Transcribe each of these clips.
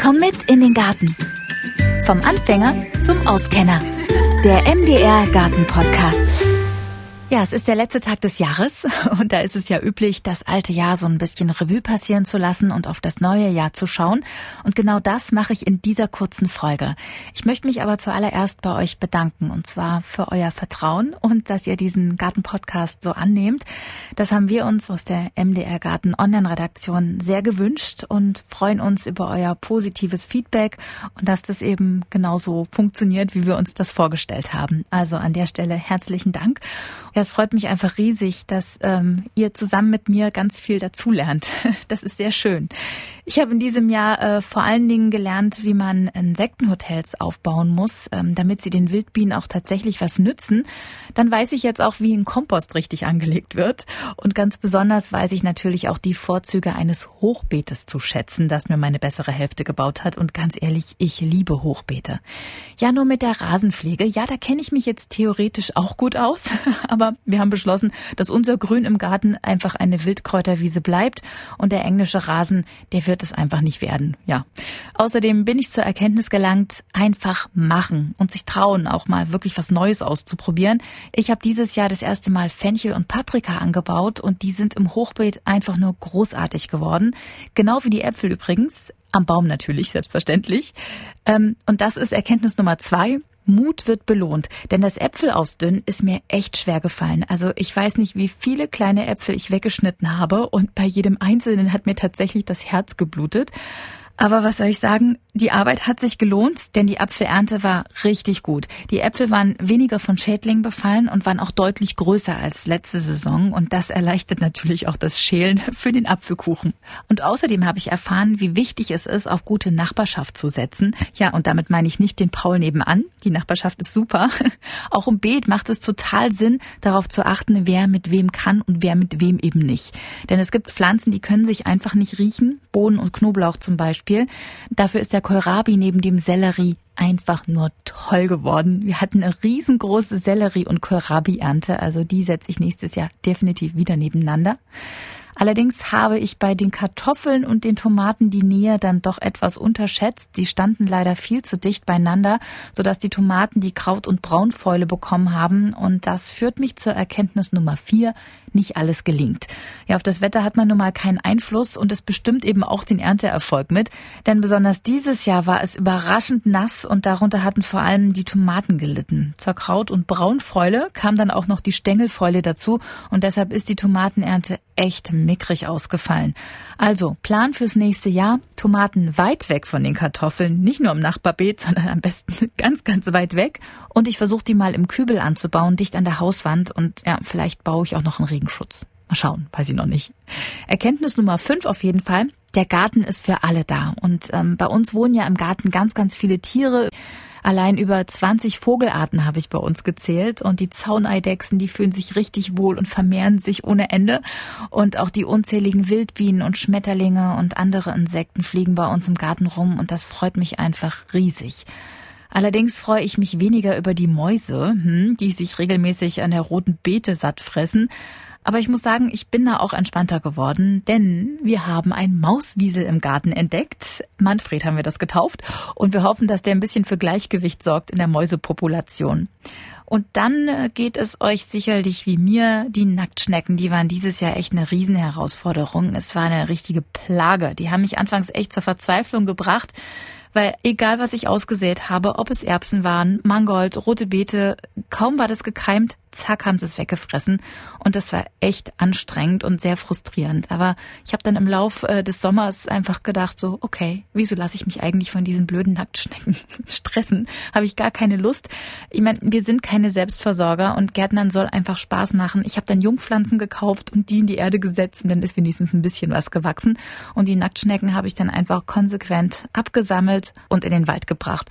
Komm mit in den Garten. Vom Anfänger zum Auskenner. Der MDR Garten Podcast. Ja, es ist der letzte Tag des Jahres und da ist es ja üblich, das alte Jahr so ein bisschen Revue passieren zu lassen und auf das neue Jahr zu schauen. Und genau das mache ich in dieser kurzen Folge. Ich möchte mich aber zuallererst bei euch bedanken und zwar für euer Vertrauen und dass ihr diesen Garten-Podcast so annehmt. Das haben wir uns aus der MDR Garten Online-Redaktion sehr gewünscht und freuen uns über euer positives Feedback und dass das eben genauso funktioniert, wie wir uns das vorgestellt haben. Also an der Stelle herzlichen Dank. Ja, es freut mich einfach riesig, dass ähm, ihr zusammen mit mir ganz viel dazulernt. Das ist sehr schön. Ich habe in diesem Jahr äh, vor allen Dingen gelernt, wie man Insektenhotels aufbauen muss, ähm, damit sie den Wildbienen auch tatsächlich was nützen. Dann weiß ich jetzt auch, wie ein Kompost richtig angelegt wird. Und ganz besonders weiß ich natürlich auch die Vorzüge eines Hochbeetes zu schätzen, das mir meine bessere Hälfte gebaut hat. Und ganz ehrlich, ich liebe Hochbeete. Ja, nur mit der Rasenpflege. Ja, da kenne ich mich jetzt theoretisch auch gut aus. Aber wir haben beschlossen, dass unser Grün im Garten einfach eine Wildkräuterwiese bleibt. Und der englische Rasen, der wird wird es einfach nicht werden. Ja. Außerdem bin ich zur Erkenntnis gelangt, einfach machen und sich trauen, auch mal wirklich was Neues auszuprobieren. Ich habe dieses Jahr das erste Mal Fenchel und Paprika angebaut und die sind im Hochbeet einfach nur großartig geworden. Genau wie die Äpfel übrigens. Am Baum natürlich, selbstverständlich. Ähm, und das ist Erkenntnis Nummer zwei. Mut wird belohnt. Denn das Äpfel ausdünnen ist mir echt schwer gefallen. Also ich weiß nicht, wie viele kleine Äpfel ich weggeschnitten habe und bei jedem einzelnen hat mir tatsächlich das Herz geblutet. Aber was soll ich sagen? Die Arbeit hat sich gelohnt, denn die Apfelernte war richtig gut. Die Äpfel waren weniger von Schädlingen befallen und waren auch deutlich größer als letzte Saison und das erleichtert natürlich auch das Schälen für den Apfelkuchen. Und außerdem habe ich erfahren, wie wichtig es ist, auf gute Nachbarschaft zu setzen. Ja, und damit meine ich nicht den Paul nebenan. Die Nachbarschaft ist super. Auch im Beet macht es total Sinn, darauf zu achten, wer mit wem kann und wer mit wem eben nicht. Denn es gibt Pflanzen, die können sich einfach nicht riechen. Bohnen und Knoblauch zum Beispiel. Dafür ist der Kohlrabi neben dem Sellerie einfach nur toll geworden. Wir hatten eine riesengroße Sellerie- und Kohlrabi-Ernte, also die setze ich nächstes Jahr definitiv wieder nebeneinander. Allerdings habe ich bei den Kartoffeln und den Tomaten die Nähe dann doch etwas unterschätzt. Die standen leider viel zu dicht beieinander, sodass die Tomaten die Kraut- und Braunfäule bekommen haben. Und das führt mich zur Erkenntnis Nummer vier. Nicht alles gelingt. Ja, auf das Wetter hat man nun mal keinen Einfluss und es bestimmt eben auch den Ernteerfolg mit. Denn besonders dieses Jahr war es überraschend nass und darunter hatten vor allem die Tomaten gelitten. Zur Kraut- und Braunfäule kam dann auch noch die Stängelfäule dazu und deshalb ist die Tomatenernte echt mickrig ausgefallen. Also Plan fürs nächste Jahr, Tomaten weit weg von den Kartoffeln, nicht nur im Nachbarbeet, sondern am besten ganz, ganz weit weg. Und ich versuche die mal im Kübel anzubauen, dicht an der Hauswand und ja, vielleicht baue ich auch noch einen Regenschutz. Mal schauen, weiß ich noch nicht. Erkenntnis Nummer 5 auf jeden Fall. Der Garten ist für alle da. Und ähm, bei uns wohnen ja im Garten ganz, ganz viele Tiere. Allein über 20 Vogelarten habe ich bei uns gezählt und die Zauneidechsen, die fühlen sich richtig wohl und vermehren sich ohne Ende und auch die unzähligen Wildbienen und Schmetterlinge und andere Insekten fliegen bei uns im Garten rum und das freut mich einfach riesig. Allerdings freue ich mich weniger über die Mäuse, hm, die sich regelmäßig an der roten Beete satt fressen, aber ich muss sagen, ich bin da auch entspannter geworden, denn wir haben ein Mauswiesel im Garten entdeckt. Manfred haben wir das getauft und wir hoffen, dass der ein bisschen für Gleichgewicht sorgt in der Mäusepopulation. Und dann äh, geht es euch sicherlich wie mir. Die Nacktschnecken, die waren dieses Jahr echt eine Riesenherausforderung. Es war eine richtige Plage. Die haben mich anfangs echt zur Verzweiflung gebracht weil egal was ich ausgesät habe, ob es Erbsen waren, Mangold, rote Beete, kaum war das gekeimt, zack, haben sie es weggefressen. Und das war echt anstrengend und sehr frustrierend. Aber ich habe dann im Lauf äh, des Sommers einfach gedacht, so, okay, wieso lasse ich mich eigentlich von diesen blöden Nacktschnecken stressen? Habe ich gar keine Lust. Ich meine, wir sind keine Selbstversorger und Gärtnern soll einfach Spaß machen. Ich habe dann Jungpflanzen gekauft und die in die Erde gesetzt und dann ist wenigstens ein bisschen was gewachsen. Und die Nacktschnecken habe ich dann einfach konsequent abgesammelt und in den Wald gebracht.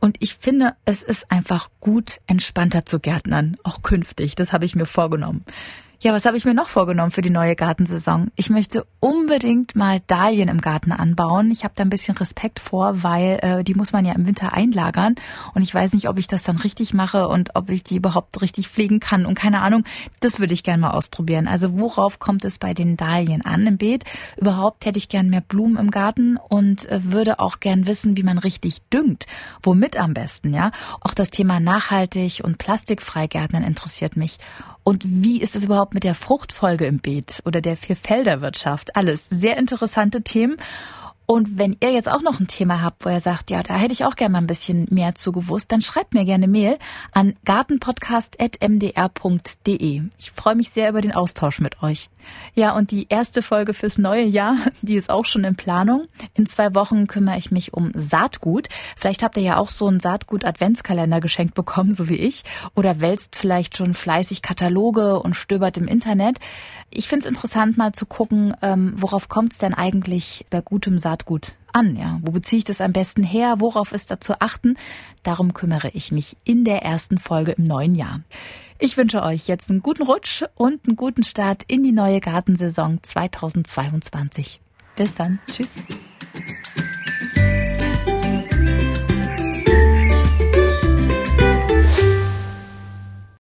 Und ich finde, es ist einfach gut, entspannter zu gärtnern, auch künftig. Das habe ich mir vorgenommen. Ja, was habe ich mir noch vorgenommen für die neue Gartensaison? Ich möchte unbedingt mal Dahlien im Garten anbauen. Ich habe da ein bisschen Respekt vor, weil äh, die muss man ja im Winter einlagern und ich weiß nicht, ob ich das dann richtig mache und ob ich die überhaupt richtig pflegen kann und keine Ahnung. Das würde ich gerne mal ausprobieren. Also worauf kommt es bei den Dahlien an im Beet? Überhaupt hätte ich gern mehr Blumen im Garten und äh, würde auch gern wissen, wie man richtig düngt. Womit am besten, ja? Auch das Thema nachhaltig und plastikfrei Gärtnern interessiert mich. Und wie ist es überhaupt mit der Fruchtfolge im Beet oder der Vierfelderwirtschaft? Alles sehr interessante Themen. Und wenn ihr jetzt auch noch ein Thema habt, wo ihr sagt, ja, da hätte ich auch gerne mal ein bisschen mehr zu gewusst, dann schreibt mir gerne Mail an gartenpodcast.mdr.de. Ich freue mich sehr über den Austausch mit euch. Ja, und die erste Folge fürs neue Jahr, die ist auch schon in Planung. In zwei Wochen kümmere ich mich um Saatgut. Vielleicht habt ihr ja auch so einen Saatgut-Adventskalender geschenkt bekommen, so wie ich. Oder wälzt vielleicht schon fleißig Kataloge und stöbert im Internet. Ich finde es interessant, mal zu gucken, ähm, worauf kommt es denn eigentlich bei gutem Saatgut an? Ja? Wo beziehe ich das am besten her? Worauf ist da zu achten? Darum kümmere ich mich in der ersten Folge im neuen Jahr. Ich wünsche euch jetzt einen guten Rutsch und einen guten Start in die neue Gartensaison 2022. Bis dann. Tschüss.